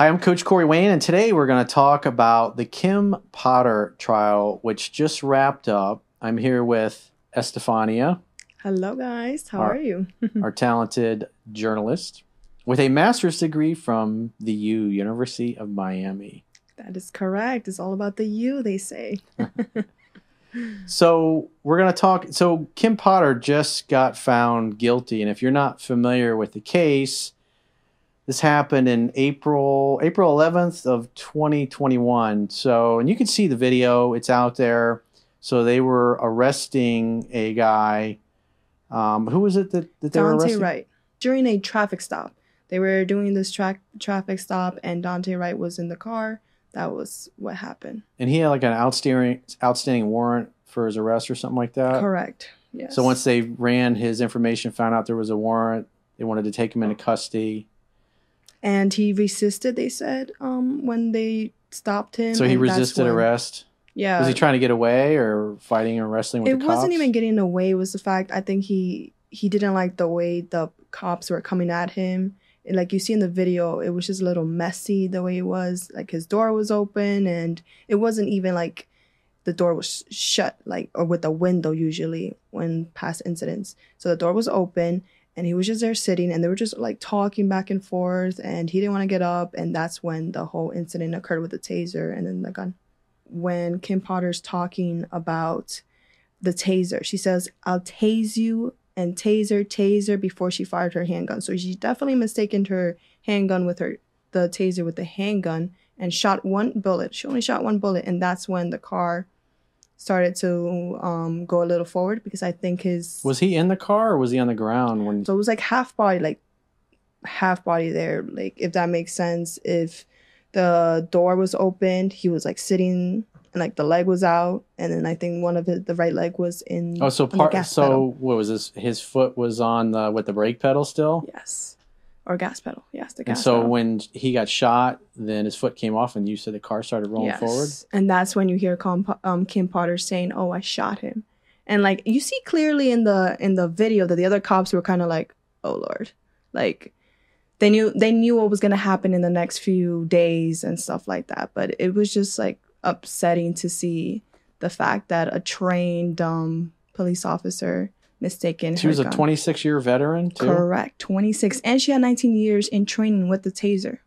Hi, I'm Coach Corey Wayne, and today we're going to talk about the Kim Potter trial, which just wrapped up. I'm here with Estefania, Hello, guys. How Our- are you? our talented journalist, with a master's degree from the U, University of Miami. That is correct. It's all about the U, they say. So we're going to talk. So Kim Potter just got found guilty, and if you're not familiar with the case, this happened in April April 11th of 2021. So, and you can see the video; it's out there. So they were arresting a guy. Um, who was it that, that they were Daunte arresting? Wright. During a traffic stop, they were doing this track traffic stop, and Daunte Wright was in the car. That was what happened. And he had like an outstanding outstanding warrant for his arrest or something like that. correct. Yes. So once they ran his information, found out there was a warrant, they wanted to take him into custody. And he resisted. They said um, when they stopped him. So he resisted when- arrest. Yeah. Was he trying to get away or fighting or wrestling with it the cops? It wasn't even getting away. Was the fact I think he he didn't like the way the cops were coming at him. And like you see in the video, it was just a little messy the way it was. Like his door was open, and it wasn't even like the door was shut, like or with a window usually when past incidents. So the door was open, and he was just there sitting, and they were just like talking back and forth, and he didn't want to get up, and that's when the whole incident occurred with the taser and then the gun. When Kim Potter's talking about the taser. She says, I'll tase you and taser, taser before she fired her handgun. So she definitely mistaken her handgun with her, the taser with the handgun and shot one bullet. She only shot one bullet. And that's when the car started to um, go a little forward because I think his. Was he in the car or was he on the ground when? so it was like half body, like half body there. Like, if that makes sense. If the door was opened, he was like sitting and like the leg was out. And then I think one of his, the right leg was in. Oh, so part. So pedal. what was this? His foot was on the with the brake pedal still. Yes. Or gas pedal. Yes, the And gas so pedal. when he got shot, then his foot came off, and you said the car started rolling yes. forward. And that's when you hear Com- um, Kim Potter saying, "Oh, I shot him," and like you see clearly in the in the video that the other cops were kind of like, "Oh Lord," like they knew they knew what was gonna happen in the next few days and stuff like that. But it was just like upsetting to see the fact that a trained um, police officer mistaken. She was a gun. 26 year veteran too. Correct. 26. And she had 19 years in training with the taser.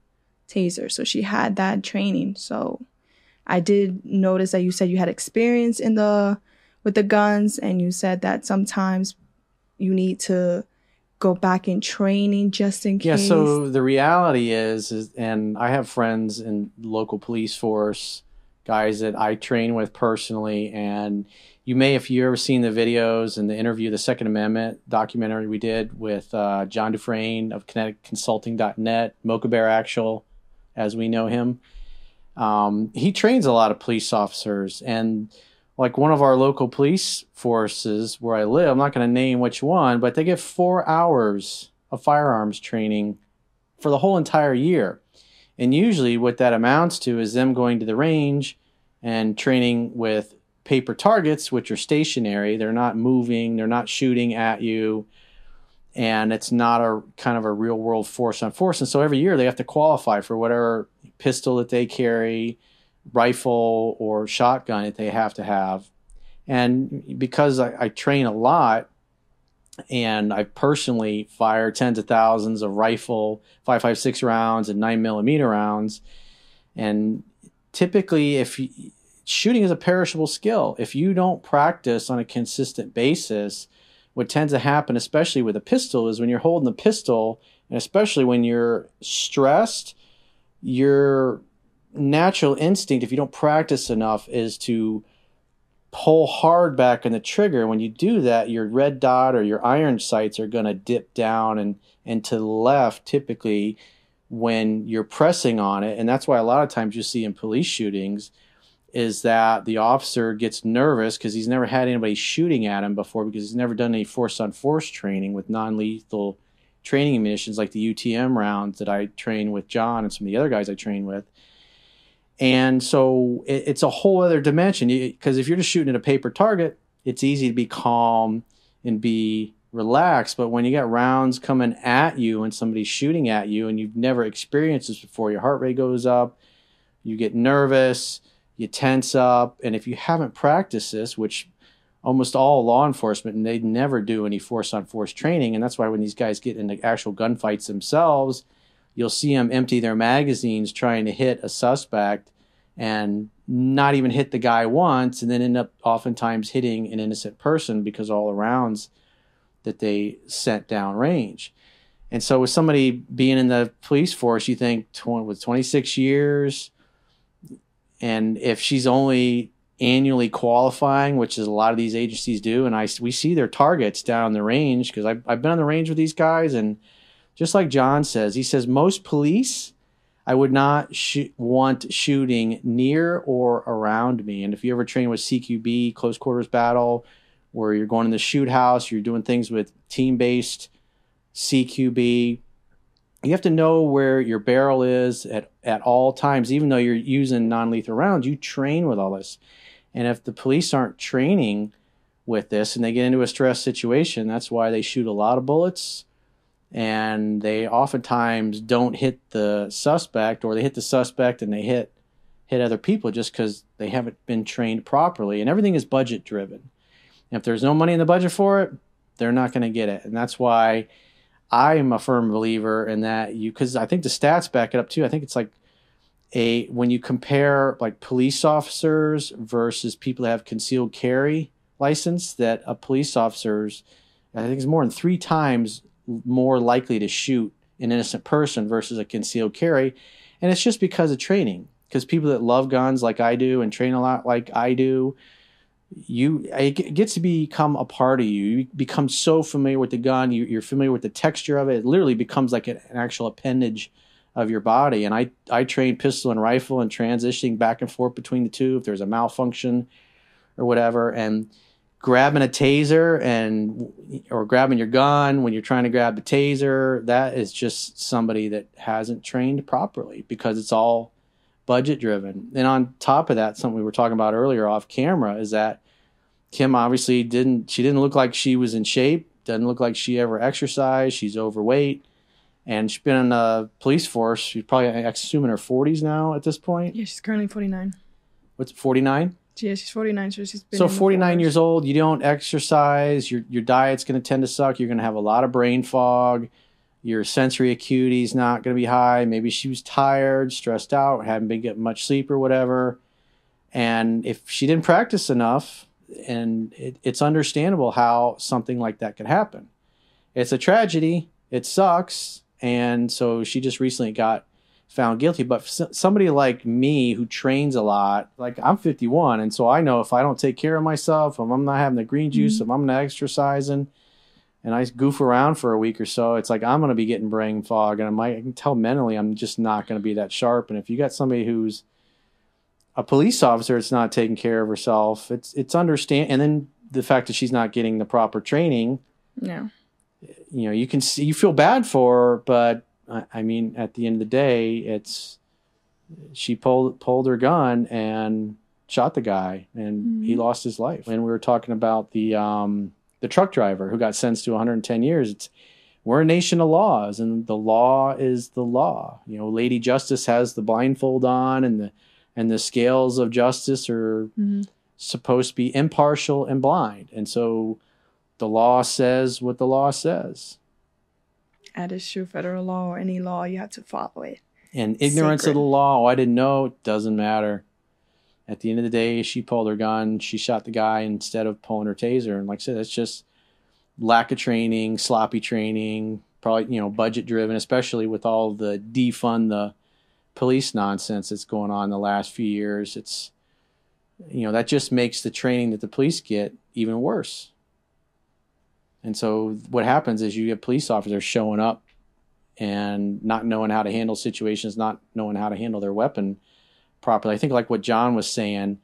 Taser. So she had that training. So I did notice that you said you had experience in the with the guns and you said that sometimes you need to go back in training just in case. Yeah. So the reality is, is, and I have friends in local police force, guys that I train with personally, and you may, if you ever seen the videos and the interview, the Second Amendment documentary we did with uh, John Dufresne of KineticConsulting.net, Mocha Bear Actual, as we know him. Um, he trains a lot of police officers, and like one of our local police forces where I live, I'm not going to name which one, but they get four hours of firearms training for the whole entire year. And usually, what that amounts to is them going to the range and training with paper targets, which are stationary. They're not moving, they're not shooting at you, and it's not a kind of a real world force on force. And so every year they have to qualify for whatever pistol that they carry, rifle, or shotgun that they have to have. And because I, I train a lot, and I personally fire tens of thousands of rifle 556 rounds and 9 millimeter rounds. And typically, if you, shooting is a perishable skill, if you don't practice on a consistent basis, what tends to happen, especially with a pistol, is when you're holding the pistol, and especially when you're stressed, your natural instinct, if you don't practice enough, is to pull hard back on the trigger. When you do that, your red dot or your iron sights are going to dip down and, and to the left typically when you're pressing on it. And that's why a lot of times you see in police shootings is that the officer gets nervous because he's never had anybody shooting at him before because he's never done any force on force training with non lethal training munitions like the UTM rounds that I train with John and some of the other guys I train with. And so it, it's a whole other dimension because if you're just shooting at a paper target, it's easy to be calm and be relaxed. But when you got rounds coming at you and somebody's shooting at you and you've never experienced this before, your heart rate goes up, you get nervous, you tense up. And if you haven't practiced this, which almost all law enforcement and they never do any force on force training, and that's why when these guys get into actual gunfights themselves, you'll see them empty their magazines trying to hit a suspect and not even hit the guy once and then end up oftentimes hitting an innocent person because all the rounds that they sent down range. And so with somebody being in the police force, you think 20, with 26 years, and if she's only annually qualifying, which is a lot of these agencies do, and I we see their targets down the range because I've, I've been on the range with these guys, and just like John says, he says most police I would not sh- want shooting near or around me. And if you ever train with CQB, close quarters battle, where you're going in the shoot house, you're doing things with team based CQB, you have to know where your barrel is at, at all times, even though you're using non lethal rounds. You train with all this. And if the police aren't training with this and they get into a stress situation, that's why they shoot a lot of bullets and they oftentimes don't hit the suspect or they hit the suspect and they hit hit other people just because they haven't been trained properly and everything is budget driven. And if there's no money in the budget for it they're not going to get it and that's why i'm a firm believer in that you because i think the stats back it up too. I think it's like a when you compare like police officers versus people that have concealed carry license that a police officers i think is more than three times more likely to shoot an innocent person versus a concealed carry. And it's just because of training. Because people that love guns like I do and train a lot like I do, you it gets to become a part of you. You become so familiar with the gun. You, are familiar with the texture of it. It literally becomes like an, an actual appendage of your body. And I I train pistol and rifle and transitioning back and forth between the two if there's a malfunction or whatever. And grabbing a taser and or grabbing your gun when you're trying to grab the taser that is just somebody that hasn't trained properly because it's all budget driven and on top of that something we were talking about earlier off camera is that kim obviously didn't she didn't look like she was in shape doesn't look like she ever exercised she's overweight and she's been in the police force she's probably i assume in her 40s now at this point? Yeah she's currently 49 what's 49 yeah, she's 49, so she's been So 49 years old, you don't exercise, your your diet's going to tend to suck, you're going to have a lot of brain fog, your sensory acuity is not going to be high, maybe she was tired, stressed out, hadn't been getting much sleep or whatever. And if she didn't practice enough, and it, it's understandable how something like that could happen. It's a tragedy, it sucks, and so she just recently got found guilty. But somebody like me who trains a lot, like I'm 51, and so I know if I don't take care of myself, if I'm not having the green juice, mm-hmm. if I'm not exercising, and I goof around for a week or so, it's like I'm going to be getting brain fog, and I might I can tell mentally I'm just not going to be that sharp. And if you got somebody who's a police officer that's not taking care of herself, it's it's understand, and then the fact that she's not getting the proper training. No. You know, you can see you feel bad for her, but I, I mean, at the end of the day, it's she pulled pulled her gun and shot the guy, and mm-hmm. he lost his life. And we were talking about the um, the truck driver who got sentenced to 110 years. It's we're a nation of laws, and the law is the law. You know, Lady Justice has the blindfold on, and the and the scales of justice are mm-hmm. supposed to be impartial and blind, and so the law says what the law says that is true. Federal law or any law, you have to follow it. And ignorance Sacred. of the law, oh, I didn't know, doesn't matter. At the end of the day, she pulled her gun, she shot the guy instead of pulling her taser. And like I said, it's just lack of training, sloppy training, probably, you know, budget driven, especially with all the defund the police nonsense that's going on in the last few years. It's, you know, that just makes the training that the police get even worse. And so what happens is you get police officers showing up and not knowing how to handle situations, not knowing how to handle their weapon properly. I think like what John was saying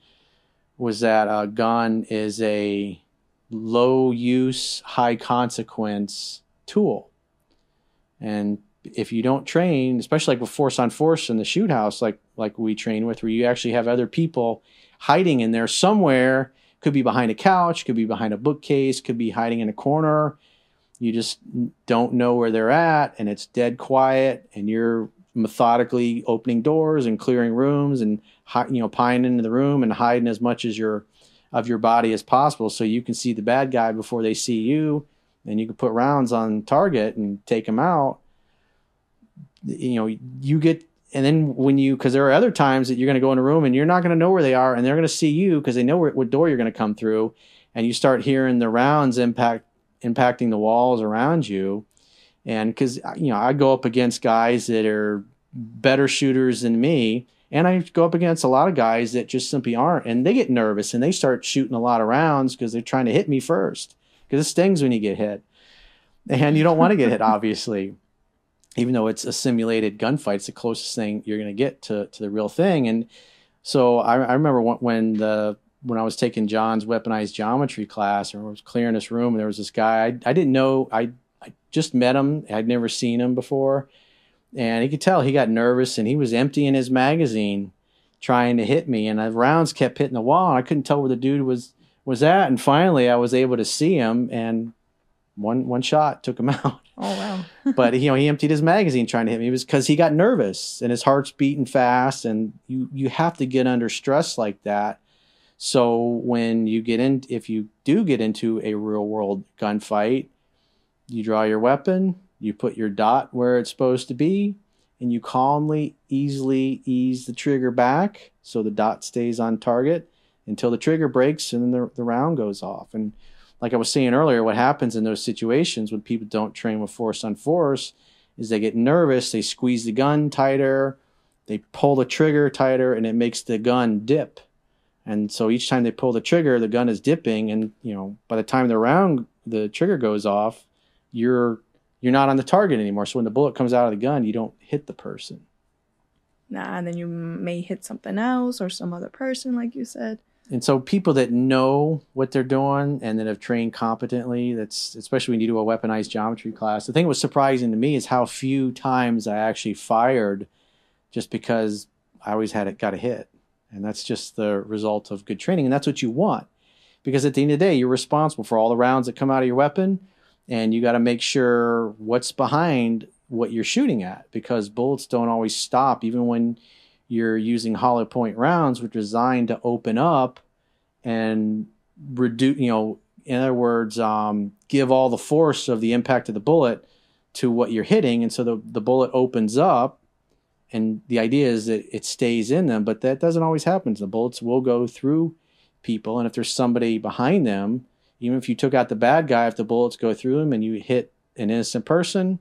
was that a gun is a low use, high consequence tool. And if you don't train, especially like with force on force in the shoot house, like like we train with, where you actually have other people hiding in there somewhere could be behind a couch, could be behind a bookcase, could be hiding in a corner. you just don't know where they're at and it's dead quiet and you're methodically opening doors and clearing rooms and you know pieing into the room and hiding as much as your of your body as possible so you can see the bad guy before they see you and you can put rounds on target and take them out you know you get and then when you because there are other times that you're going to go in a room and you're not going to know where they are and they're going to see you because they know where, what door you're going to come through. And you start hearing the rounds impact impacting the walls around you. And because uh, you know i go up against guys that are better shooters than me. And i go up against a lot of guys that just simply aren't. And they get nervous and they start shooting a lot of rounds because they're trying to hit me first because it stings when you get hit. And you don't want to get hit obviously even though it's a simulated gunfight, it's the closest thing you're going to get to to the real thing. And so I, I remember when the when I was taking John's weaponized geometry class, or I was clearing this room, and there was this guy I, I didn't know. I I just met him. I'd never seen him before, and he could tell he got nervous, and he was emptying his magazine, trying to hit me, and the rounds kept hitting the wall, and I couldn't tell where the dude was was at. And finally, I was able to see him, and one one shot took him out. Oh wow! but you know he emptied his magazine trying to hit me. It was because he got nervous and his heart's beating fast, and you you have to get under stress like that. So when you get in, if you do get into a real world gunfight, you draw your weapon, you put your dot where it's supposed to be, and you calmly, easily ease the trigger back so the dot stays on target until the trigger breaks and then the, the round goes off. And like I was saying earlier, what happens in those situations when people don't train with force on force is they get nervous, they squeeze the gun tighter, they pull the trigger tighter, and it makes the gun dip. And so each time they pull the trigger, the gun is dipping, and you know by the time the round the trigger goes off, you're you're not on the target anymore. So when the bullet comes out of the gun, you don't hit the person. Nah, and then you may hit something else or some other person, like you said and so people that know what they're doing and that have trained competently that's especially when you do a weaponized geometry class the thing that was surprising to me is how few times i actually fired just because i always had it got a hit. And that's just the result of good training. And that's what you want. Because at the end of the day you're responsible for all the rounds that come out of your weapon. And you got to make sure what's behind what you're shooting at because bullets don't always stop even when you're using hollow point rounds, which are designed to open up and reduce, you know, in other words, um, give all the force of the impact of the bullet to what you're hitting. And so the, the bullet opens up. And the idea is that it stays in them, but that doesn't always happen. The bullets will go through people. And if there's somebody behind them, even if you took out the bad guy, if the bullets go through them and you hit an innocent person,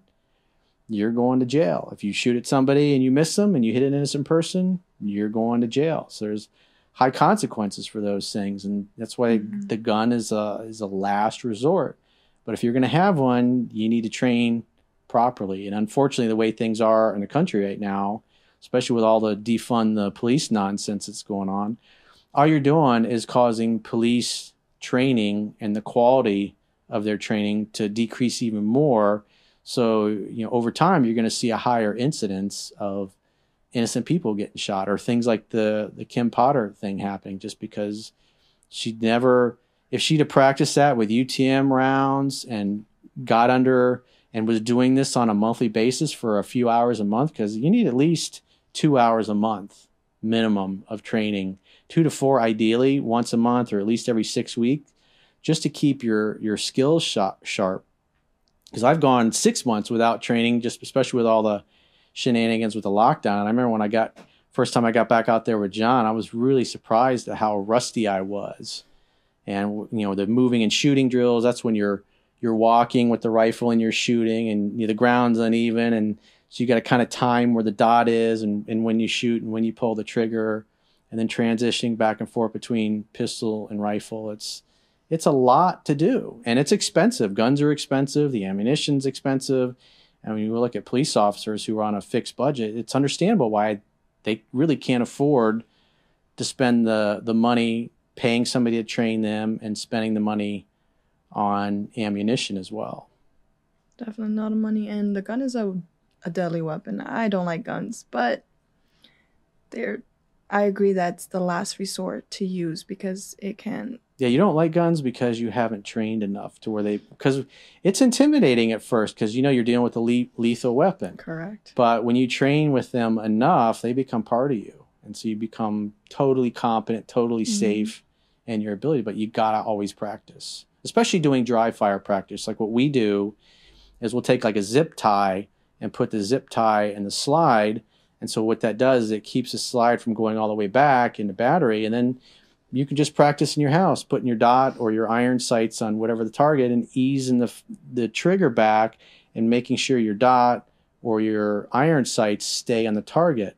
you're going to jail. If you shoot at somebody and you miss them and you hit an innocent person, you're going to jail. So there's high consequences for those things, and that's why mm-hmm. the gun is a is a last resort. But if you're going to have one, you need to train properly. And unfortunately, the way things are in the country right now, especially with all the defund the police nonsense that's going on, all you're doing is causing police training and the quality of their training to decrease even more so, you know, over time, you're going to see a higher incidence of innocent people getting shot or things like the, the Kim Potter thing happening just because she'd never, if she'd have practiced that with UTM rounds and got under and was doing this on a monthly basis for a few hours a month, because you need at least two hours a month minimum of training, two to four ideally once a month or at least every six weeks, just to keep your your skills sharp because I've gone six months without training, just especially with all the shenanigans with the lockdown. And I remember when I got first time I got back out there with John, I was really surprised at how rusty I was. And you know, the moving and shooting drills, that's when you're you're walking with the rifle and you're shooting and you know, the ground's uneven and so you got to kind of time where the dot is and, and when you shoot and when you pull the trigger and then transitioning back and forth between pistol and rifle. It's it's a lot to do and it's expensive. Guns are expensive, the ammunition's expensive. And when you look at police officers who are on a fixed budget, it's understandable why they really can't afford to spend the, the money paying somebody to train them and spending the money on ammunition as well. Definitely not a money. And the gun is a, a deadly weapon. I don't like guns, but they're I agree that's the last resort to use because it can Yeah, you don't like guns because you haven't trained enough to where they because it's intimidating at first because you know you're dealing with a le- lethal weapon. Correct. But when you train with them enough, they become part of you, and so you become totally competent, totally Mhm. safe in your ability. But you gotta always practice, especially doing dry fire practice. Like what we do is we'll take like a zip tie and put the zip tie in the slide, and so what that does is it keeps the slide from going all the way back in the battery, and then you can just practice in your house, putting your dot or your iron sights on whatever the target, and easing the the trigger back and making sure your dot or your iron sights stay on the target.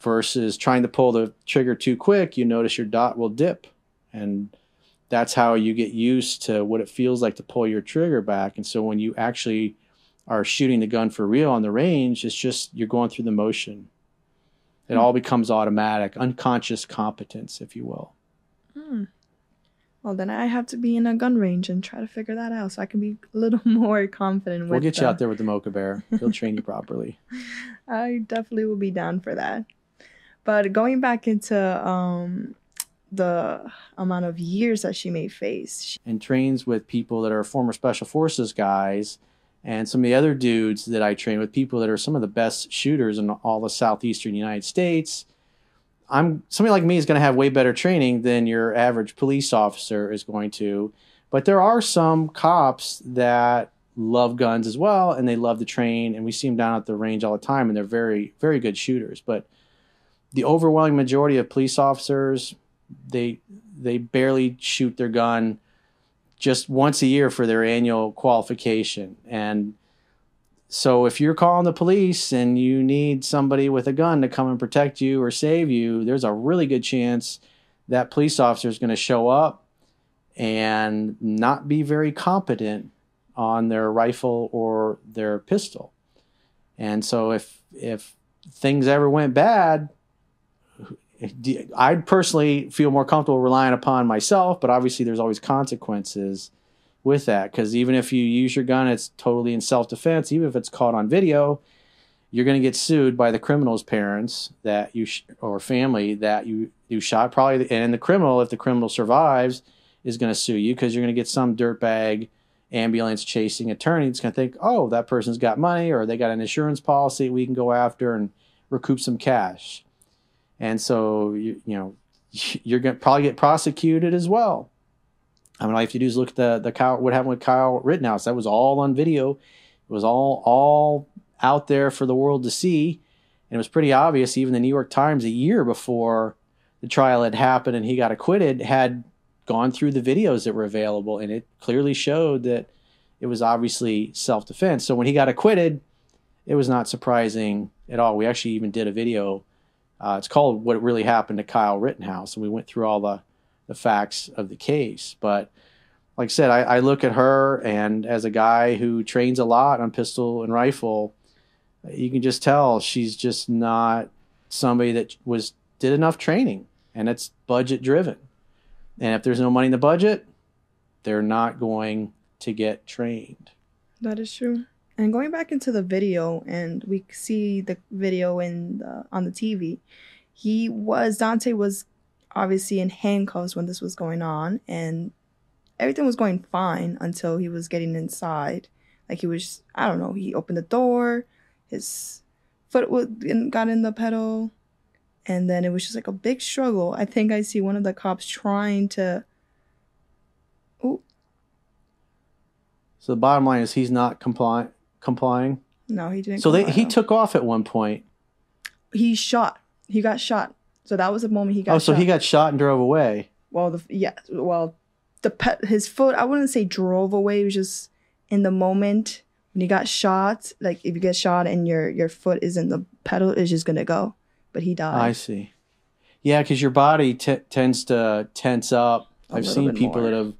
Versus trying to pull the trigger too quick, you notice your dot will dip, and that's how you get used to what it feels like to pull your trigger back. And so when you actually are shooting the gun for real on the range, it's just you're going through the motion. It hmm. all becomes automatic, unconscious competence, if you will. Hmm. Well, then I have to be in a gun range and try to figure that out so I can be a little more confident We'll get you out there with the Mocha Bear. He'll train you properly. I definitely will be down for that. But going back into um, the amount of years that she may face, she- And trains with people that are former special forces guys and some of the other dudes that I train with people that are some of the best shooters in all the southeastern United States. I'm somebody like me is going to have way better training than your average police officer is going to. But there are some cops that love guns as well and they love to train and we see them down at the range all the time and they're very very good shooters but the overwhelming majority of police officers they they barely shoot their gun just once a year for their annual qualification and so if you're calling the police and you need somebody with a gun to come and protect you or save you there's a really good chance that police officer is going to show up and not be very competent on their rifle or their pistol. And so if if things ever went bad I'd personally feel more comfortable relying upon myself, but obviously there's always consequences with that because even if you use your gun, it's totally in self defense. Even if it's caught on video, you're going to get sued by the criminal's parents that you sh- or family that you you shot. Probably, and the criminal, if the criminal survives, is going to sue you because you're going to get some dirtbag ambulance chasing attorney that's going to think, oh, that person's got money or they got an insurance policy we can go after and recoup some cash and so you you know you're going to probably get prosecuted as well. I mean, all you have to do is look at the the Kyle, what happened with Kyle Rittenhouse. That was all on video. It was all all out there for the world to see, and it was pretty obvious. Even the New York Times, a year before the trial had happened and he got acquitted, had gone through the videos that were available, and it clearly showed that it was obviously self defense. So when he got acquitted, it was not surprising at all. We actually even did a video uh, it's called What Really Happened to Kyle Rittenhouse, and we went through all the, the facts of the case. But like I said, I, I look at her, and as a guy who trains a lot on pistol and rifle, you can just tell she's just not somebody that was did enough training, and it's budget driven. And if there's no money in the budget, they're not going to get trained. that is true. And going back into the video, and we see the video in the, on the TV, he was Daunte was obviously in handcuffs when this was going on, and everything was going fine until he was getting inside. Like he was, I don't know, he opened the door, his foot got in the pedal, and then it was just like a big struggle. I think I see one of the cops trying to. Oh So the bottom line is he's not comply- complying. no, he didn't. So they, he took off at one point. he shot. He got shot. So that was the moment he got. oh, so shot. he got shot and drove away. Well, the yeah. Well, the pet. His foot. I wouldn't say drove away. It was just in the moment when he got shot. Like if you get shot and your your foot is in the pedal, it's just gonna go. But he died. I see. Yeah, because your body t- tends to tense up. I've seen people more. that have,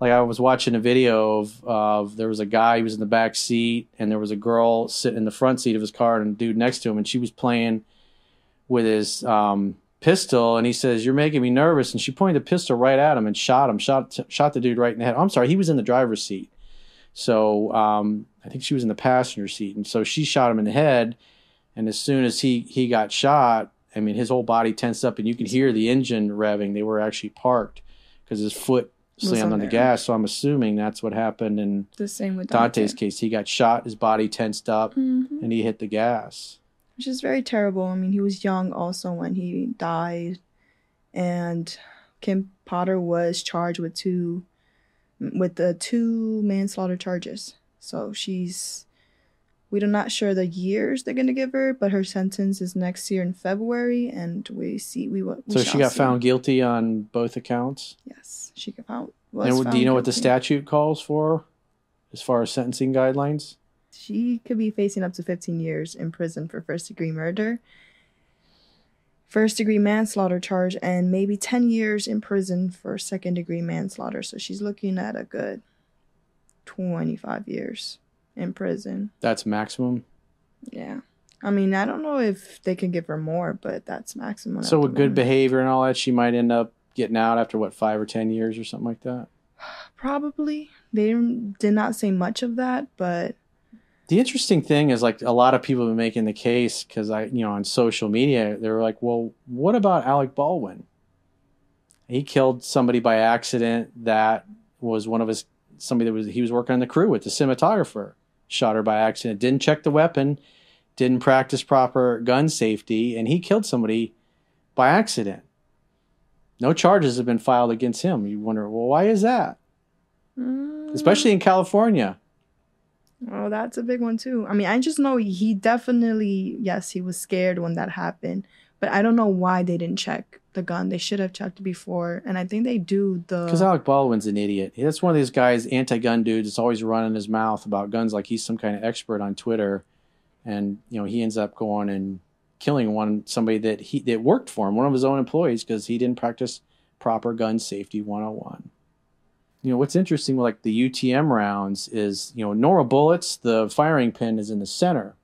like, I was watching a video of, of there was a guy who was in the back seat, and there was a girl sitting in the front seat of his car, and a dude next to him, and she was playing with his um, pistol, and he says, "You're making me nervous," and she pointed the pistol right at him and shot him, shot shot the dude right in the head. I'm sorry, he was in the driver's seat, so um, I think she was in the passenger seat, and so she shot him in the head, and as soon as he he got shot, I mean, his whole body tensed up, and you could hear the engine revving. They were actually parked because his foot slammed on on the gas. So I'm assuming that's what happened in The same with Daunte's case. He got shot, his body tensed up, Mhm. and he hit the gas. Which is very terrible. I mean, he was young also when he died, and Kim Potter was charged with two, with the two manslaughter charges. So she's, we're not sure the years they're gonna give her, but her sentence is next year in February, and we see we we So she got see. found guilty on both accounts. Yes, she got found. And do you know what the statute calls for as far as sentencing guidelines? She could be facing up to 15 years in prison for first degree murder, first degree manslaughter charge, and maybe 10 years in prison for second degree manslaughter. So she's looking at a good 25 years in prison. That's maximum. Yeah. I mean, I don't know if they can give her more, but that's maximum. So with good moment. behavior and all that, she might end up getting out after what five or ten years or something like that. Probably. They did not say much of that, but The interesting thing is like a lot of people have been making the case because I, you know, on social media, they were like, well, what about Alec Baldwin? He killed somebody by accident that was one of his, somebody that was, he was working on the crew with, the cinematographer. Shot her by accident, didn't check the weapon, didn't practice proper gun safety, and he killed somebody by accident. No charges have been filed against him. You wonder, well, why is that? mm, Especially in California. Oh, that's a big one too. I mean, I just know he definitely, yes, he was scared when that happened, but I don't know why they didn't check the gun. They should have checked before, and I think they do the. Because Alec Baldwin's an idiot. That's one of these guys, anti-gun dudes, that's always running his mouth about guns like he's some kind of expert on Twitter, and you know he ends up going and killing one somebody that he that worked for him, one of his own employees, because he didn't practice proper gun safety 101. You know what's interesting, with like the UTM rounds, is you know normal bullets, the firing pin is in the center,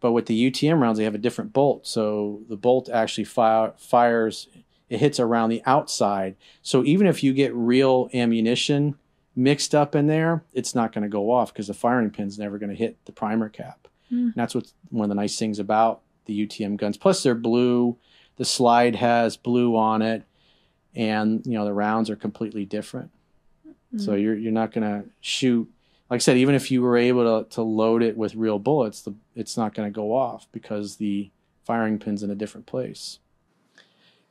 but with the UTM rounds, they have a different bolt, so the bolt actually fire, fires. It hits around the outside. So even if you get real ammunition mixed up in there, it's not going to go off because the firing pin's never going to hit the primer cap. Hmm. And that's what's one of the nice things about the UTM guns. Plus, they're blue. The slide has blue on it, and you know the rounds are completely different. So Mm. you're you're not going to shoot. Like I said, even if you were able to, to load it with real bullets, the, it's not going to go off because the firing pin's in a different place.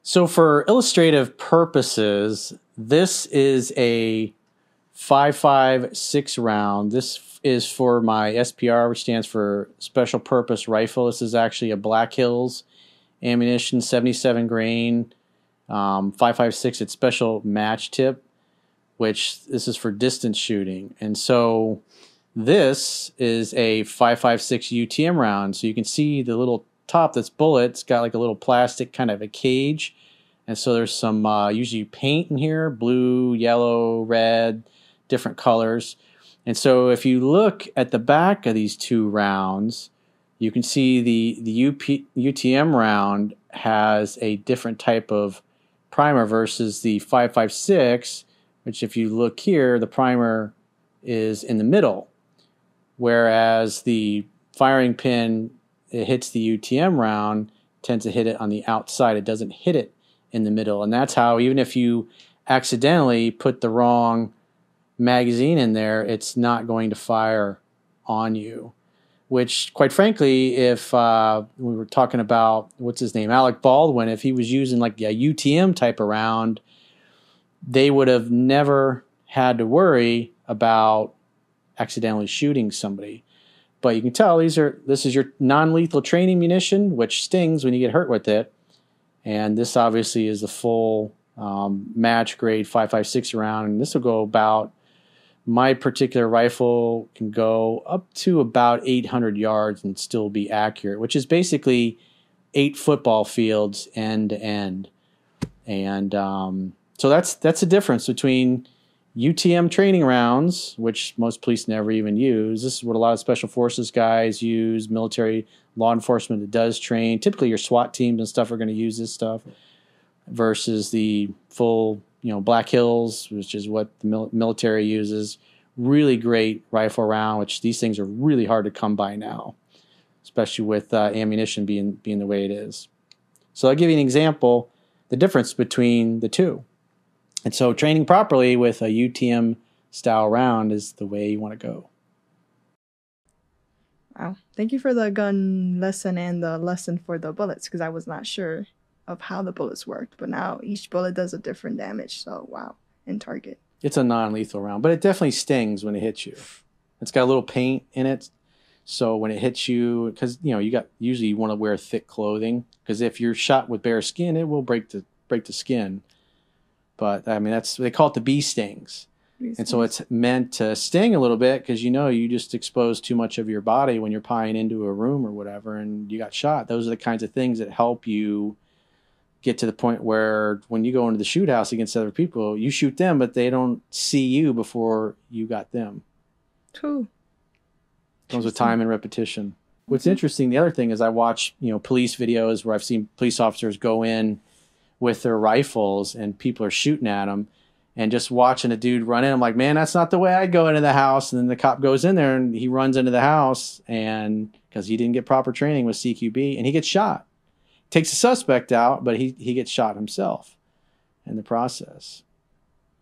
So, for illustrative purposes, this is a 556 round. This is for my SPR, which stands for Special Purpose Rifle. This is actually a Black Hills ammunition, 77 grain, um, 556. It's special match tip, which this is for distance shooting. And so, this is a 556 UTM round. So, you can see the little top that's bullet. It's got like a little plastic kind of a cage. And so there's some uh, usually paint in here blue, yellow, red, different colors. And so if you look at the back of these two rounds, you can see the, the UP, UTM round has a different type of primer versus the 556, which if you look here, the primer is in the middle. Whereas the firing pin, it hits the UTM round, tends to hit it on the outside. It doesn't hit it in the middle. And that's how, even if you accidentally put the wrong magazine in there, it's not going to fire on you. Which, quite frankly, if uh, we were talking about what's his name, Alec Baldwin, if he was using like a UTM type of round, they would have never had to worry about accidentally shooting somebody. But you can tell these are this is your non-lethal training munition, which stings when you get hurt with it. And this obviously is the full um, match grade 556 round, and this will go about. My particular rifle can go up to about 800 yards and still be accurate, which is basically eight football fields end to end. And um, so that's that's the difference between UTM training rounds, which most police never even use. This is what a lot of special forces guys use, military law enforcement that does train. Typically, your SWAT teams and stuff are going to use this stuff versus the full, you know, Black Hills, which is what the mil- military uses. Really great rifle round, which these things are really hard to come by now, especially with uh, ammunition being being the way it is. So I'll give you an example, the difference between the two. And so training properly with a UTM style round is the way you want to go. Wow. Thank you for the gun lesson and the lesson for the bullets because I was not sure of how the bullets worked. But now each bullet does a different damage. So, wow. And target. It's a non lethal round, but it definitely stings when it hits you. It's got a little paint in it. So when it hits you, because you know you got usually you want to wear thick clothing because if you're shot with bare skin, it will break the break the skin. But I mean that's they call it the bee stings. And so it's meant to sting a little bit because you know you just expose too much of your body when you're pieing into a room or whatever and you got shot. Those are the kinds of things that help you get to the point where when you go into the shoot house against other people you shoot them but they don't see you before you got them. True. comes with time and repetition. What's mm-hmm. interesting the other thing is i watch you know police videos where i've seen police officers go in with their rifles and people are shooting at them and just watching a dude run in, I'm like, man, that's not the way I'd go into the house. And then the cop goes in there and he runs into the house and because he didn't get proper training with CQB and he gets shot. Takes the suspect out, but he, he gets shot himself in the process.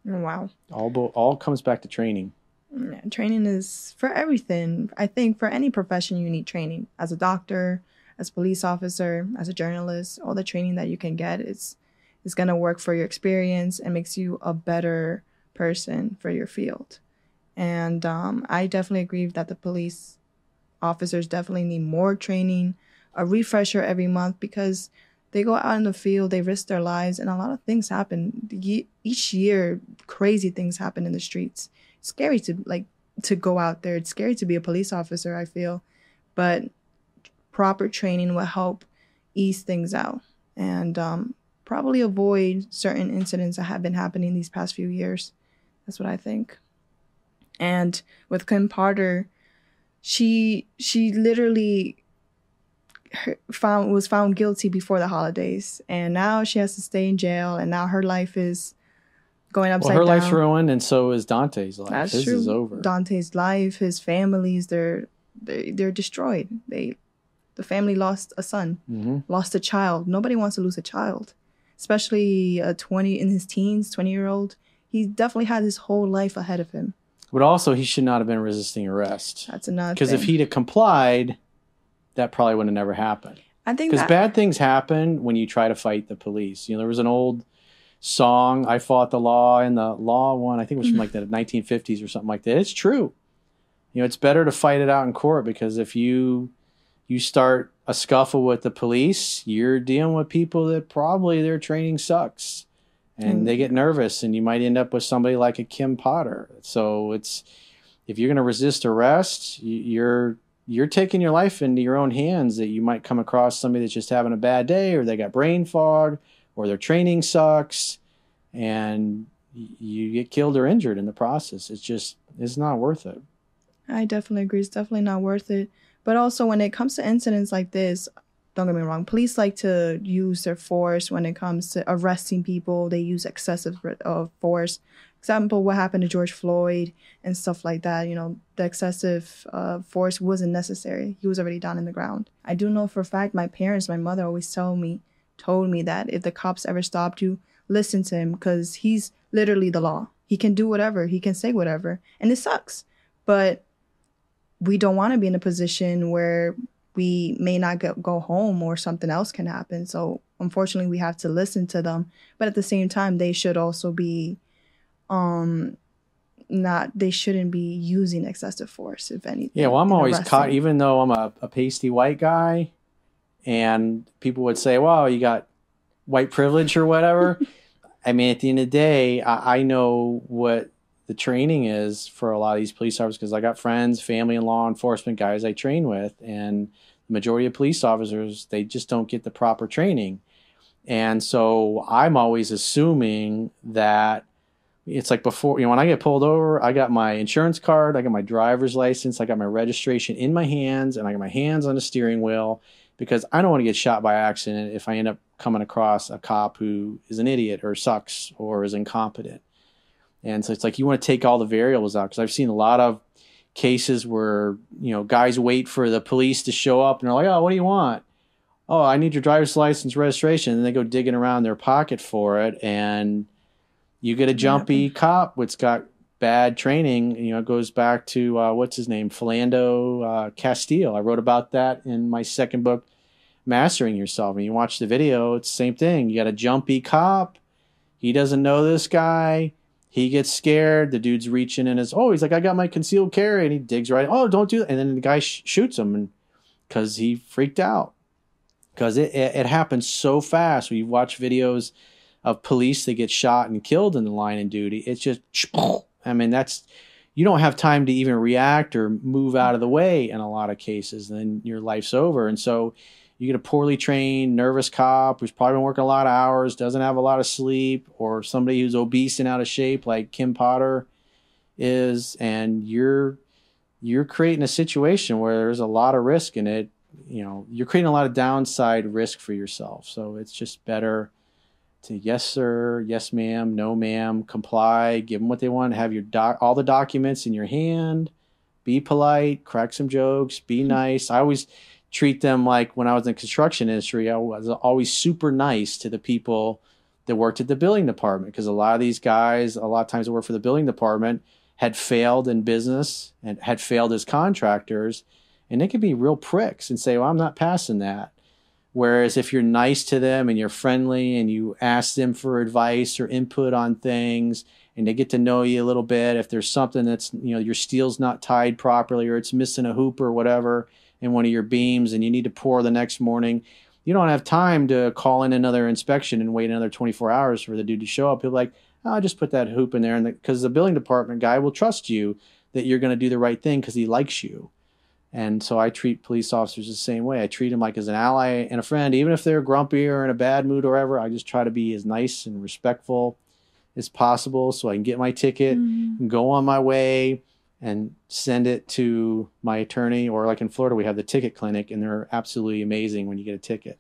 Oh, wow. All, all comes back to training. Yeah, training is for everything. I think for any profession, you need training. As a doctor, as a police officer, as a journalist, all the training that you can get is is going to work for your experience and makes you a better person for your field. And um, I definitely agree that the police officers definitely need more training, a refresher every month because they go out in the field, they risk their lives, and a lot of things happen. Each year, crazy things happen in the streets. It's scary to like to go out there. It's scary to be a police officer. I feel, but proper training will help ease things out. And um, probably avoid certain incidents that have been happening these past few years. That's what I think. And with Kim Potter, she she literally found was found guilty before the holidays, and now she has to stay in jail, and now her life is going upside well, her down. life's ruined, and so is Daunte's life. That's his true. is over. Daunte's life, his family's they're they, they're destroyed. They the family lost a son, mm-hmm. lost a child. Nobody wants to lose a child especially a 20 in his teens, 20 year old. He definitely had his whole life ahead of him. But also, he should not have been resisting arrest. That's another Because if he'd have complied, that probably would have never happened. I think because that- bad things happen when you try to fight the police. You know, there was an old song, "I fought the law," and the law one, I think it was from like the 1950s or something like that. It's true. You know, it's better to fight it out in court because if you you start a scuffle with the police, you're dealing with people that probably their training sucks and mm. they get nervous and you might end up with somebody like a Kim Potter. So it's if you're going to resist arrest, you're you're taking your life into your own hands that you might come across somebody that's just having a bad day or they got brain fog or their training sucks and you get killed or injured in the process. It's just it's not worth it. I definitely agree. It's definitely not worth it. But also, when it comes to incidents like this, don't get me wrong, police like to use their force when it comes to arresting people. They use excessive uh, force. Example, what happened to George Floyd and stuff like that. You know, the excessive uh, force wasn't necessary. He was already down in the ground. I do know for a fact my parents, my mother always told me, told me that if the cops ever stopped you, listen to him because he's literally the law. He can do whatever. He can say whatever, and it sucks. But we don't want to be in a position where we may not get, go home or something else can happen. So unfortunately, we have to listen to them. But at the same time, they should also be, um, not they shouldn't be using excessive force if anything. Yeah, well, I'm always caught, even though I'm a, a pasty white guy, and people would say, "Well, you got white privilege or whatever." I mean, at the end of the day, I, I know what the training is for a lot of these police officers because I got friends, family, and law enforcement guys I train with, and the majority of police officers they just don't get the proper training, and so I'm always assuming that it's like before you know when I get pulled over, I got my insurance card, I got my driver's license, I got my registration in my hands, and I got my hands on the steering wheel because I don't want to get shot by accident if I end up coming across a cop who is an idiot or sucks or is incompetent. And so it's like you want to take all the variables out because I've seen a lot of cases where you know guys wait for the police to show up and they're like, "Oh, what do you want?" "Oh, I need your driver's license registration." And they go digging around their pocket for it, and You get a jumpy cop which got bad training. You know, it goes back to uh, what's his name, Philando uh, Castile. I wrote about that in my second book, Mastering Yourself. And you watch the video, it's the same thing. You got a jumpy cop. He doesn't know this guy. He gets scared. The dude's reaching in his, oh, he's like, I got my concealed carry. And he digs right, oh, don't do that. And then the guy sh- shoots him and because he freaked out. Because it, it, it happens so fast. We watch videos of police that get shot and killed in the line of duty. It's just, I mean, that's you don't have time to even react or move out of the way in a lot of cases. Then your life's over. And so you get a poorly trained, nervous cop who's probably been working a lot of hours, doesn't have a lot of sleep, or somebody who's obese and out of shape like Kim Potter is, and you're you're creating a situation where there's a lot of risk in it. You know, you're creating a lot of downside risk for yourself. So it's just better to yes sir, yes ma'am, no ma'am, comply, give them what they want, have your doc all the documents in your hand, be polite, crack some jokes, be hmm. nice. I always treat them like when I was in the construction industry, I was always super nice to the people that worked at the building department because a lot of these guys, a lot of times that work for the building department, had failed in business and had failed as contractors, and they could be real pricks and say, "Well, I'm not passing that." Whereas if you're nice to them and you're friendly and you ask them for advice or input on things and they get to know you a little bit, if there's something that's, you know, your steel's not tied properly or it's missing a hoop or whatever in one of your beams and you need to pour the next morning, you don't have time to call in another inspection and wait another 24 hours for the dude to show up. He'll be like, oh, I'll just put that hoop in there. And because the, the building department guy will trust you that you're going to do the right thing because he likes you. And so I treat police officers the same way. I treat them like as an ally and a friend, even if they're grumpy or in a bad mood or whatever. I just try to be as nice and respectful as possible so I can get my ticket mm-hmm. and go on my way and send it to my attorney. Or like in Florida, we have the ticket clinic, and they're absolutely amazing when you get a ticket.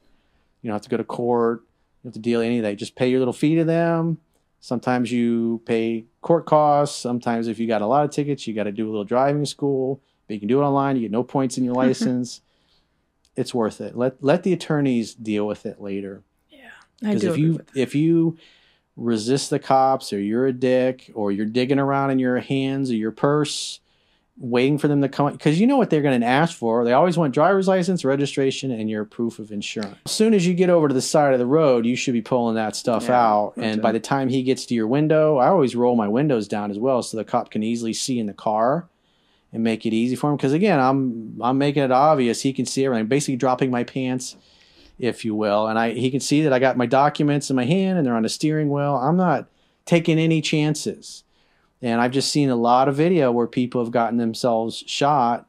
You don't have to go to court. You don't have to deal any of that. You just pay your little fee to them. Sometimes you pay court costs. Sometimes if you got a lot of tickets, you got to do a little driving school but you can do it online. You get no points in your license. it's worth it. Let let the attorneys deal with it later. Yeah, because if you if you resist the cops or you're a dick or you're digging around in your hands or your purse waiting for them to come because you know what they're going to ask for they always want driver's license registration and your proof of insurance as soon as you get over to the side of the road you should be pulling that stuff yeah, out and by the time he gets to your window i always roll my windows down as well so the cop can easily see in the car and make it easy for him. Because again, I'm I'm making it obvious. He can see everything. Basically, dropping my pants, if you will, and I he can see that I got my documents in my hand and they're on the steering wheel. I'm not taking any chances. And I've just seen a lot of video where people have gotten themselves shot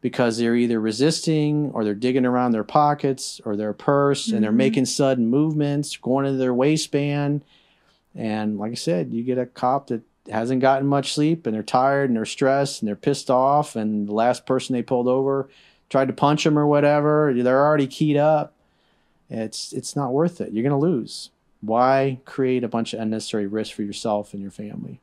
because they're either resisting or they're digging around their pockets or their purse mm-hmm. and they're mm-hmm. making sudden movements, going into their waistband. And like I said, you get a cop that hasn't gotten much sleep and they're tired and they're stressed and they're pissed off and the last person they pulled over tried to punch them or whatever they're already keyed up it's it's not worth it. You're going to lose. Why create a bunch of unnecessary risk for yourself and your family?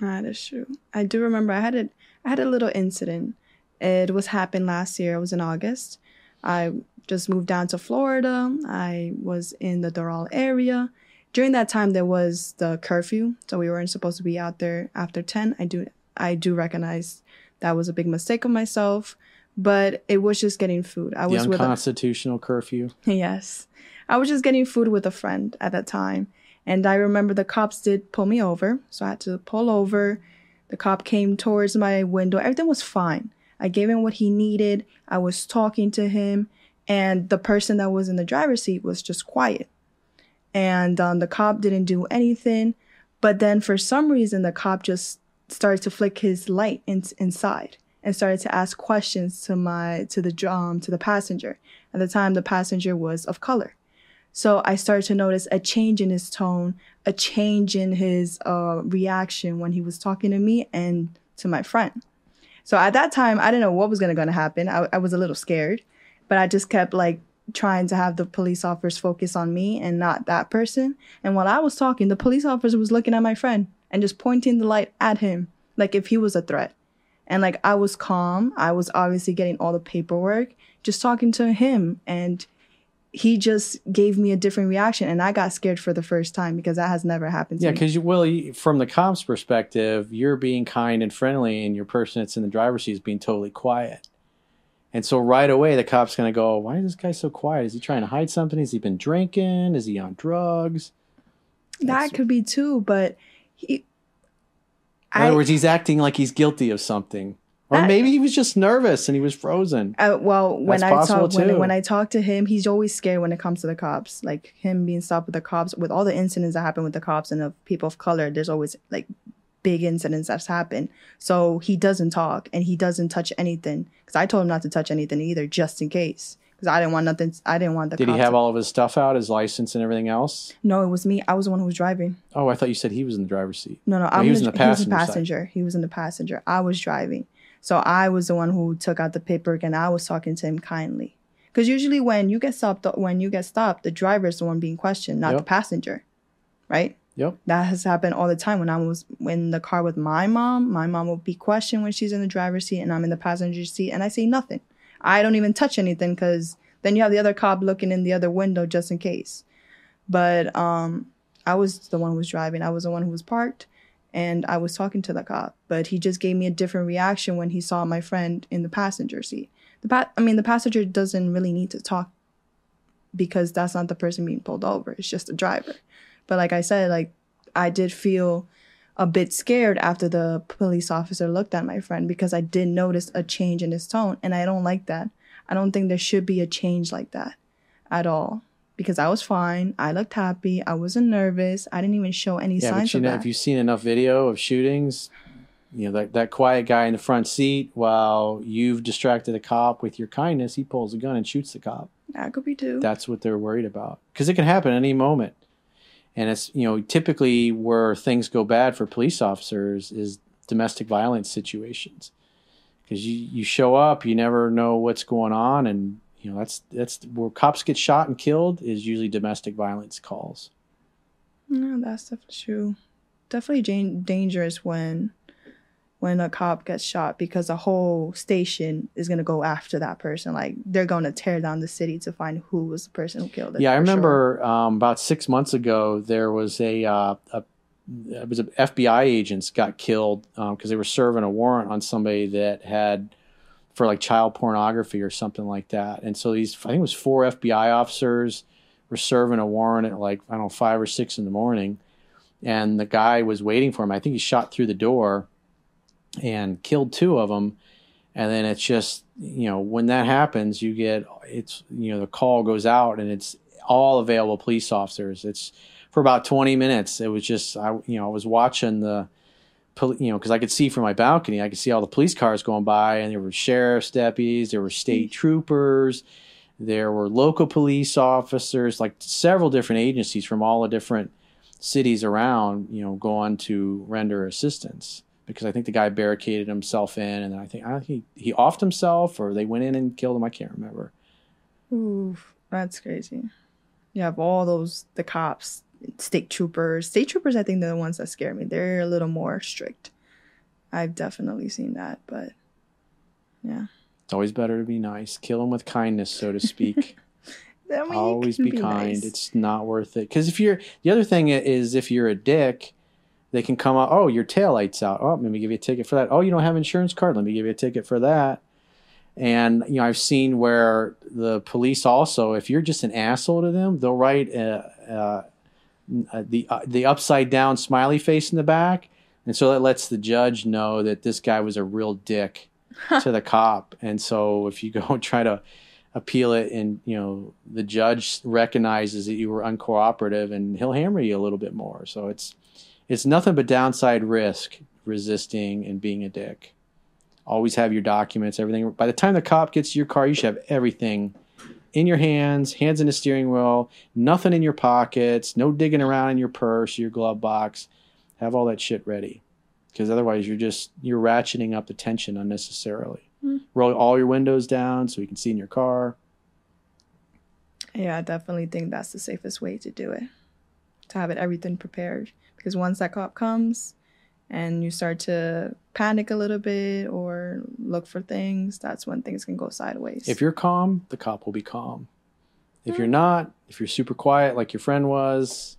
Ah, that is true. I do remember i had a i had a little incident. It was happened last year. It was in august. I just moved down to florida. I was in the doral area. During that time there was the curfew, so we weren't supposed to be out there after 10. I do I do recognize that was a big mistake of myself, but it was just getting food. I was the unconstitutional with a, constitutional curfew. Yes. I was just getting food with a friend at that time. And I remember the cops did pull me over, so I had to pull over. The cop came towards my window. Everything was fine. I gave him what he needed. I was talking to him, and the person that was in the driver's seat was just quiet and um, the cop didn't do anything. But then for some reason, the cop just started to flick his light in- inside and started to ask questions to my to the um to the passenger. At the time, the passenger was of color. So I started to notice a change in his tone, a change in his uh, reaction when he was talking to me and to my friend. So at that time, I didn't know what was going to happen. I, I was a little scared, but I just kept like trying to have the police officers focus on me and not that person. And while I was talking, the police officer was looking at my friend and just pointing the light at him like if he was a threat. And like I was calm. I was obviously getting all the paperwork, just talking to him. And he just gave me a different reaction and I got scared for the first time because that has never happened to Yeah, me. because you well, from the cop's perspective, you're being kind and friendly, and your person that's in the driver's seat is being totally quiet. And so right away, the cop's going to go, "Why is this guy so quiet? Is he trying to hide something? Has he been drinking? Is he on drugs?" that could be too, but he In other words, he's acting like he's guilty of something, or That- maybe he was just nervous and he was frozen. Uh, well, when That's I talk when, when I talk to him, he's always scared when it comes to the cops. Like him being stopped with the cops, with all the incidents that happen with the cops and of people of color. There's always like big incidents that's happened. So he doesn't talk and he doesn't touch anything because I told him not to touch anything either, just in case. Because I didn't want nothing. I didn't want the. Did he have to- all of his stuff out, his license and everything else? No, it was me. I was the one who was driving. Oh, I thought you said he was in the driver's seat. No, no, I'm he was in the he was the passenger side. He was in the passenger. I was driving, so I was the one who took out the paperwork and I was talking to him kindly. Because usually when you get stopped, when you get stopped, the driver is the one being questioned, not the passenger, right? Yep. That has happened all the time. When I was in the car with my mom, my mom will be questioned when she's in the driver's seat and I'm in the passenger seat, and I say nothing. I don't even touch anything because then you have the other cop looking in the other window just in case. But um, I was the one who was driving. I was the one who was parked, and I was talking to the cop. But he just gave me a different reaction when he saw my friend in the passenger seat. The pa- I mean, the passenger doesn't really need to talk because that's not the person being pulled over. It's just the driver. But like I said, like I did feel a bit scared after the police officer looked at my friend because I did notice a change in his tone, and I don't like that. I don't think there should be a change like that at all. Because I was fine, I looked happy, I wasn't nervous, I didn't even show any Yeah, signs but you of know, that. if you've seen enough video of shootings, you know that that quiet guy in the front seat, while you've distracted a cop with your kindness, he pulls a gun and shoots the cop. that could be too. That's what they're worried about because it can happen any moment. And it's you know typically where things go bad for police officers is domestic violence situations because you you show up, you never know what's going on, and you know that's that's where cops get shot and killed is usually domestic violence calls. No, that's definitely true. Definitely dangerous when when a cop gets shot because a whole station is gonna go after that person. Like they're gonna tear down the city to find who was the person who killed it. Yeah, I for sure. remember um, about six months ago there was a, uh, a it was a FBI agents got killed because they were serving a warrant on somebody that had for like child pornography or something like that. And so these I think it was four FBI officers were serving a warrant at like I don't know five or six in the morning, and the guy was waiting for him. I think he shot through the door and killed two of them. And then it's just you know when that happens, you get it's you know the call goes out and it's all available police officers. It's for about 20 minutes. It was just I you know I was watching the you know because I could see from my balcony, I could see all the police cars going by, and there were sheriff's deputies, there were state mm-hmm. troopers, there were local police officers, like several different agencies from all the different cities around, you know, going to render assistance. Because I think the guy barricaded himself in, and I think I, he he offed himself, or they went in and killed him. I can't remember. Oof, that's crazy. You have all those the cops, state troopers. State troopers, I think they're the ones that scare me. They're a little more strict. I've definitely seen that, but yeah. It's always better to be nice. Kill him with kindness, so to speak. Always can be, kind. nice. It's not worth it. Because if you're the other thing is if you're a dick, they can come out. Oh, your tail lights out. Oh, let me give you a ticket for that. Oh, you don't have insurance card. Let me give you a ticket for that. And you know, I've seen where the police also, if you're just an asshole to them, they'll write uh uh uh, the uh, the upside down smiley face in the back, and so that lets the judge know that this guy was a real dick to the cop. And so if you go and try to appeal it and you know the judge recognizes that you were uncooperative and he'll hammer you a little bit more so it's it's nothing but downside risk resisting and being a dick. Always have your documents everything. By the time the cop gets to your car you should have everything in your hands hands in the steering wheel nothing in your pockets no digging around in your purse your glove box. Have all that shit ready. Because otherwise you're just you're ratcheting up the tension unnecessarily. Hmm. roll all your windows down so you can see in your car. Yeah, I definitely think that's the safest way to do it. To have it everything prepared. Because once that cop comes and you start to panic a little bit or look for things, that's when things can go sideways. If you're calm, the cop will be calm. If you're not, if you're super quiet like your friend was,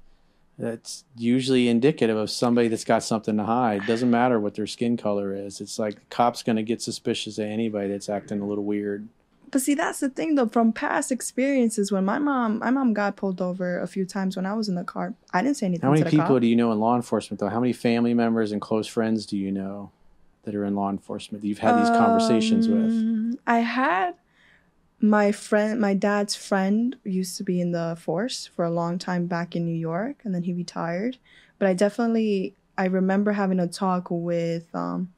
that's usually indicative of somebody that's got something to hide. Doesn't matter what their skin color is. It's like the cop's going to get suspicious of anybody that's acting a little weird. But see, that's the thing though. From past experiences, when my mom, my mom got pulled over a few times when I was in the car. I didn't say anything. How many people cop. do you know in law enforcement though? How many family members and close friends do you know that are in law enforcement that you've had these conversations with? Um, I had my friend, my dad's friend used to be in the force for a long time back in New York, and then he retired. But I definitely, I remember having a talk with, um,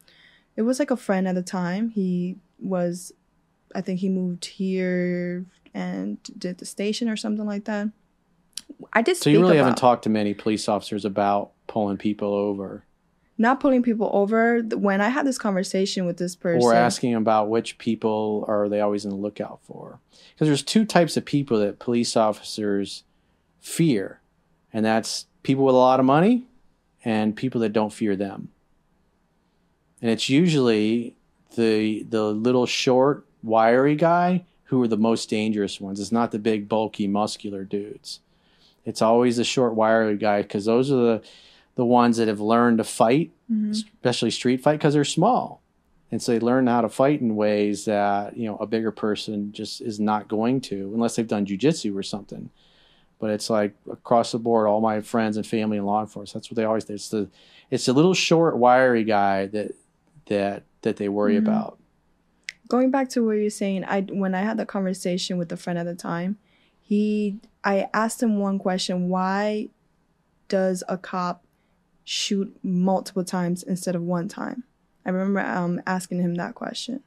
it was like a friend at the time. He was, I think he moved here and did the station or something like that. I did. So you really about- haven't talked to many police officers about pulling people over not pulling people over. When I had this conversation with this person, or asking about which people are they always on the lookout for. Because there's two types of people that police officers fear, and that's people with a lot of money and people that don't fear them. And it's usually the the little short, wiry guy who are the most dangerous ones. It's not the big, bulky, muscular dudes. It's always the short, wiry guy because those are the the ones that have learned to fight, Mhm. especially street fight, because they're small, and so they learn how to fight in ways that you know a bigger person just is not going to unless they've done jujitsu or something. But it's like across the board, all my friends and family in law enforcement. That's what they always do. It's the it's the little short, wiry guy that that that they worry Mhm. about. Going back to what you're saying, I when I had the conversation with a friend at the time, he I asked him one question: Why does a cop shoot multiple times instead of one time? I remember um, asking him that question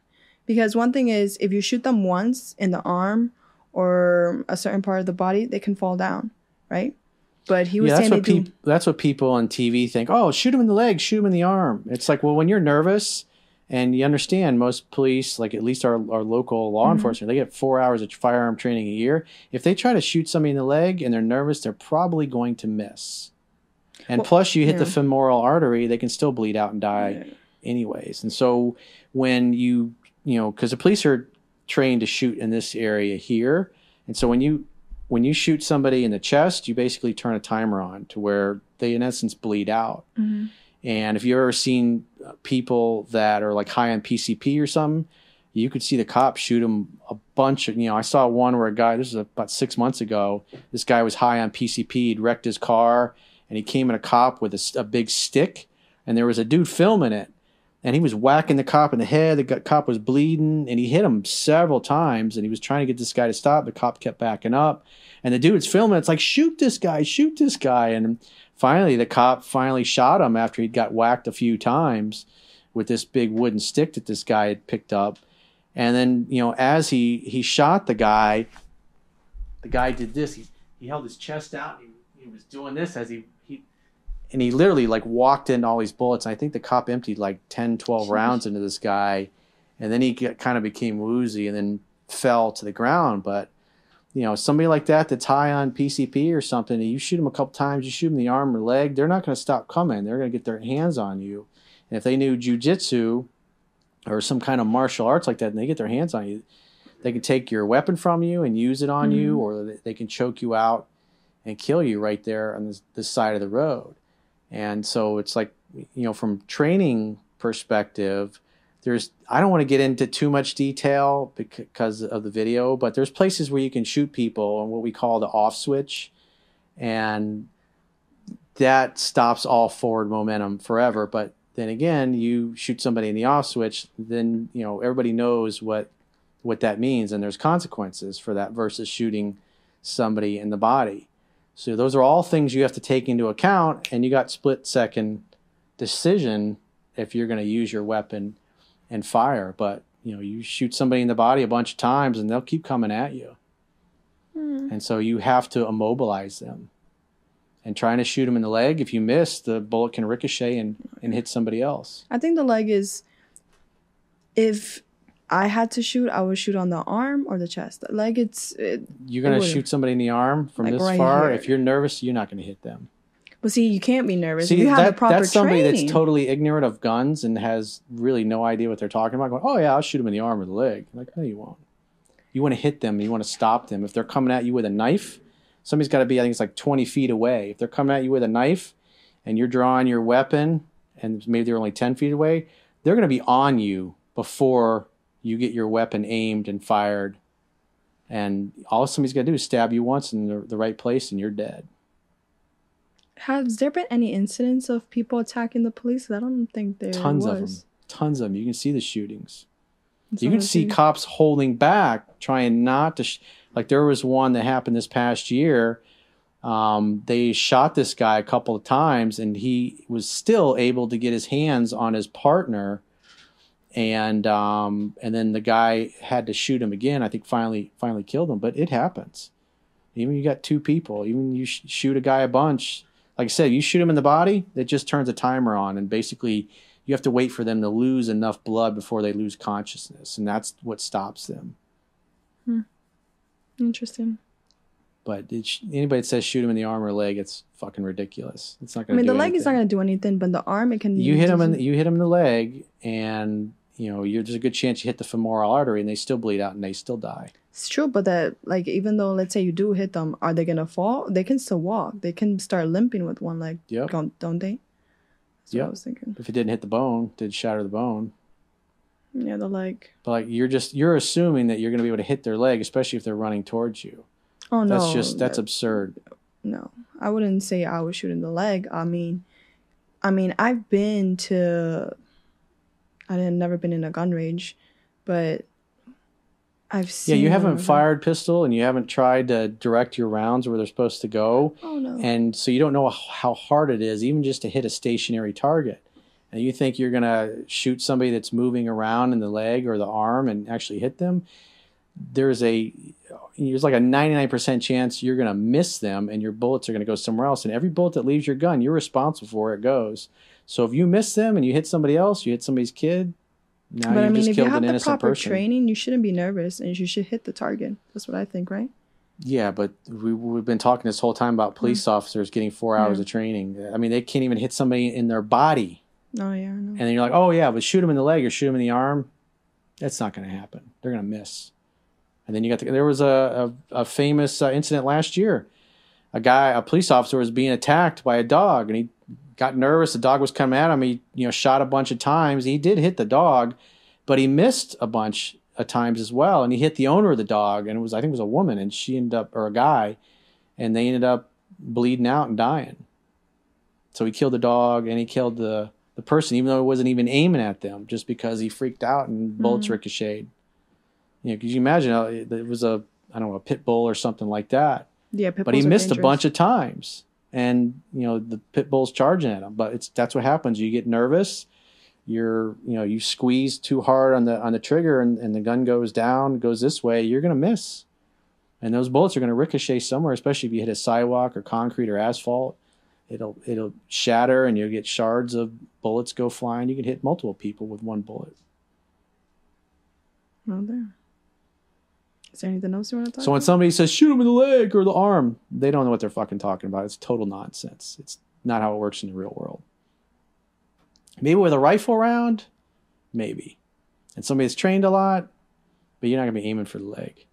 because one thing is if you shoot them once in the arm or a certain part of the body, they can fall down, right? But he was yeah, that's what do. that's what people on TV think. Oh, shoot him in the leg, shoot him in the arm. It's like, well, when you're nervous and you understand most police, like at least our, our local law Mhm. enforcement, they get four hours of firearm training a year. If they try to shoot somebody in the leg and they're nervous, they're probably going to miss. And Well, plus, you hit the femoral artery, they can still bleed out and die anyways. And so when you, you know, because the police are trained to shoot in this area here, and so when you when you shoot somebody in the chest, you basically turn a timer on to where they in essence bleed out. Mhm. And if you've ever seen people that are like high on PCP or something, you could see the cops shoot them a bunch of, you know, I saw one where a guy, this is about six months ago, this guy was high on PCP, he'd wrecked his car, and he came at a cop with a big stick, and there was a dude filming it. And he was whacking the cop in the head. The cop was bleeding, and he hit him several times. And he was trying to get this guy to stop. The cop kept backing up, and the dude's filming. It's like, shoot this guy, shoot this guy. And finally, the cop finally shot him after he'd got whacked a few times with this big wooden stick that this guy had picked up. And then, you know, as he he shot the guy, the guy did this. He he held his chest out. He, he was doing this as he and he literally like walked into all these bullets. And I think the cop emptied like 10, 12 rounds into this guy, and then he get, kind of became woozy and then fell to the ground. But you know, somebody like that that's high on PCP or something, you shoot them a couple times, you shoot them in the arm or leg, they're not going to stop coming. They're going to get their hands on you. And if they knew jujitsu or some kind of martial arts like that, and they get their hands on you, they can take your weapon from you and use it on you, Mhm. or they- they can choke you out and kill you right there on this, this side of the road. And so it's like, you know, from training perspective, there's I don't want to get into too much detail because of the video, but there's places where you can shoot people on what we call the off switch, and that stops all forward momentum forever. But then again, you shoot somebody in the off switch, then you know everybody knows what what that means, and there's consequences for that versus shooting somebody in the body. So those are all things you have to take into account, and you got split second decision if you're going to use your weapon and fire. But you know, you shoot somebody in the body a bunch of times, and they'll keep coming at you, Hmm. and so you have to immobilize them. And trying to shoot them in the leg, if you miss, the bullet can ricochet and, and hit somebody else. I think the leg is. If I had to shoot, I would shoot on the arm or the chest. The leg, it's. It, You're gonna shoot somebody in the arm from Like this right far. here. If you're nervous, you're not going to hit them. but see, you can't be nervous. See, you have the that, proper that's somebody training. that's totally ignorant of guns and has really no idea what they're talking about. Going, oh yeah, I'll shoot them in the arm or the leg. Like, no, you won't. You want to hit them. You want to stop them. If they're coming at you with a knife, somebody's got to be. I think it's like 20 feet away. If they're coming at you with a knife, and you're drawing your weapon, and maybe they're only 10 feet away, they're going to be on you before you get your weapon aimed and fired. And all somebody's got to do is stab you once in the, the right place, and you're dead. Has there been any incidents of people attacking the police? I don't think there Tons was. of them. Tons of them. You can see the shootings. That's you can see cops holding back, trying not to. Sh- like there was one that happened this past year. Um, they shot this guy a couple of times, and he was still able to get his hands on his partner, and um, and then the guy had to shoot him again. I think finally finally killed him, but it happens. Even you got two people, even you sh- shoot a guy a bunch. Like I said, you shoot him in the body, it just turns a timer on, and basically you have to wait for them to lose enough blood before they lose consciousness, and that's what stops them. Hmm. Interesting. But sh- anybody that says shoot him in the arm or leg, it's fucking ridiculous. It's not going to. I mean, the leg is not going to do anything, but the arm it can. You hit him in the, you hit him in the leg, and you know you're, there's a good chance you hit the femoral artery, and they still bleed out, and they still die. It's true, but that like even though let's say you do hit them, are they gonna fall? They can still walk. They can start limping with one leg, Yep. don't, don't they? That's what Yep. I was thinking. If it didn't hit the bone, did shatter the bone. Yeah, the leg. But like you're just you're assuming that you're going to be able to hit their leg, especially if they're running towards you. Oh no, That's just that's that- absurd. no. I wouldn't say I was shooting the leg. I mean, I mean I've been to. I didn't never been in a gun range, but I've seen. Yeah, you haven't fired pistol, and you haven't tried to direct your rounds where they're supposed to go. Oh no. and so you don't know how hard it is even just to hit a stationary target and you think you're going to shoot somebody that's moving around in the leg or the arm and actually hit them there's a there's like a 99% chance you're going to miss them and your bullets are going to go somewhere else and every bullet that leaves your gun you're responsible for where it goes so if you miss them and you hit somebody else you hit somebody's kid now but you I mean, just if you have an the innocent proper person training, you shouldn't be nervous, and you should hit the target. That's what I think, right? Yeah, but we, we've been talking this whole time about police officers getting four hours Yeah. of training. I mean, they can't even hit somebody in their body. Oh yeah. And then you're like, oh, yeah, but shoot them in the leg or shoot them in the arm. That's not going to happen. They're going to miss. And then you got the, there was a, a, a famous uh, incident last year. A guy, a police officer, was being attacked by a dog, and he got nervous. The dog was coming at him. He, you know, shot a bunch of times. He did hit the dog, but he missed a bunch of times as well. And he hit the owner of the dog, and it was I think it was a woman, and she ended up or a guy, and they ended up bleeding out and dying. So he killed the dog, and he killed the the person, even though he wasn't even aiming at them, just because he freaked out and bullets ricocheted. You know, could you imagine? uh, It was a I don't know a pit bull or something like that Yeah, pit but he missed a bunch of times and you know the pit bull's charging at him but it's that's what happens. You get nervous. You're you know you squeeze too hard on the on the trigger and, and the gun goes down goes this way you're to miss. And those bullets are to ricochet somewhere especially if you hit a sidewalk or concrete or asphalt. It'll it'll shatter and you'll get shards of bullets go flying. You can hit multiple people with one bullet. Oh, there. Is there anything else you want to talk So when about? somebody says shoot him in the leg or the arm, they don't know what they're fucking talking about. It's total nonsense. It's not how it works in the real world. Maybe with a rifle round, maybe. And somebody's trained a lot, but you're not gonna be aiming for the leg.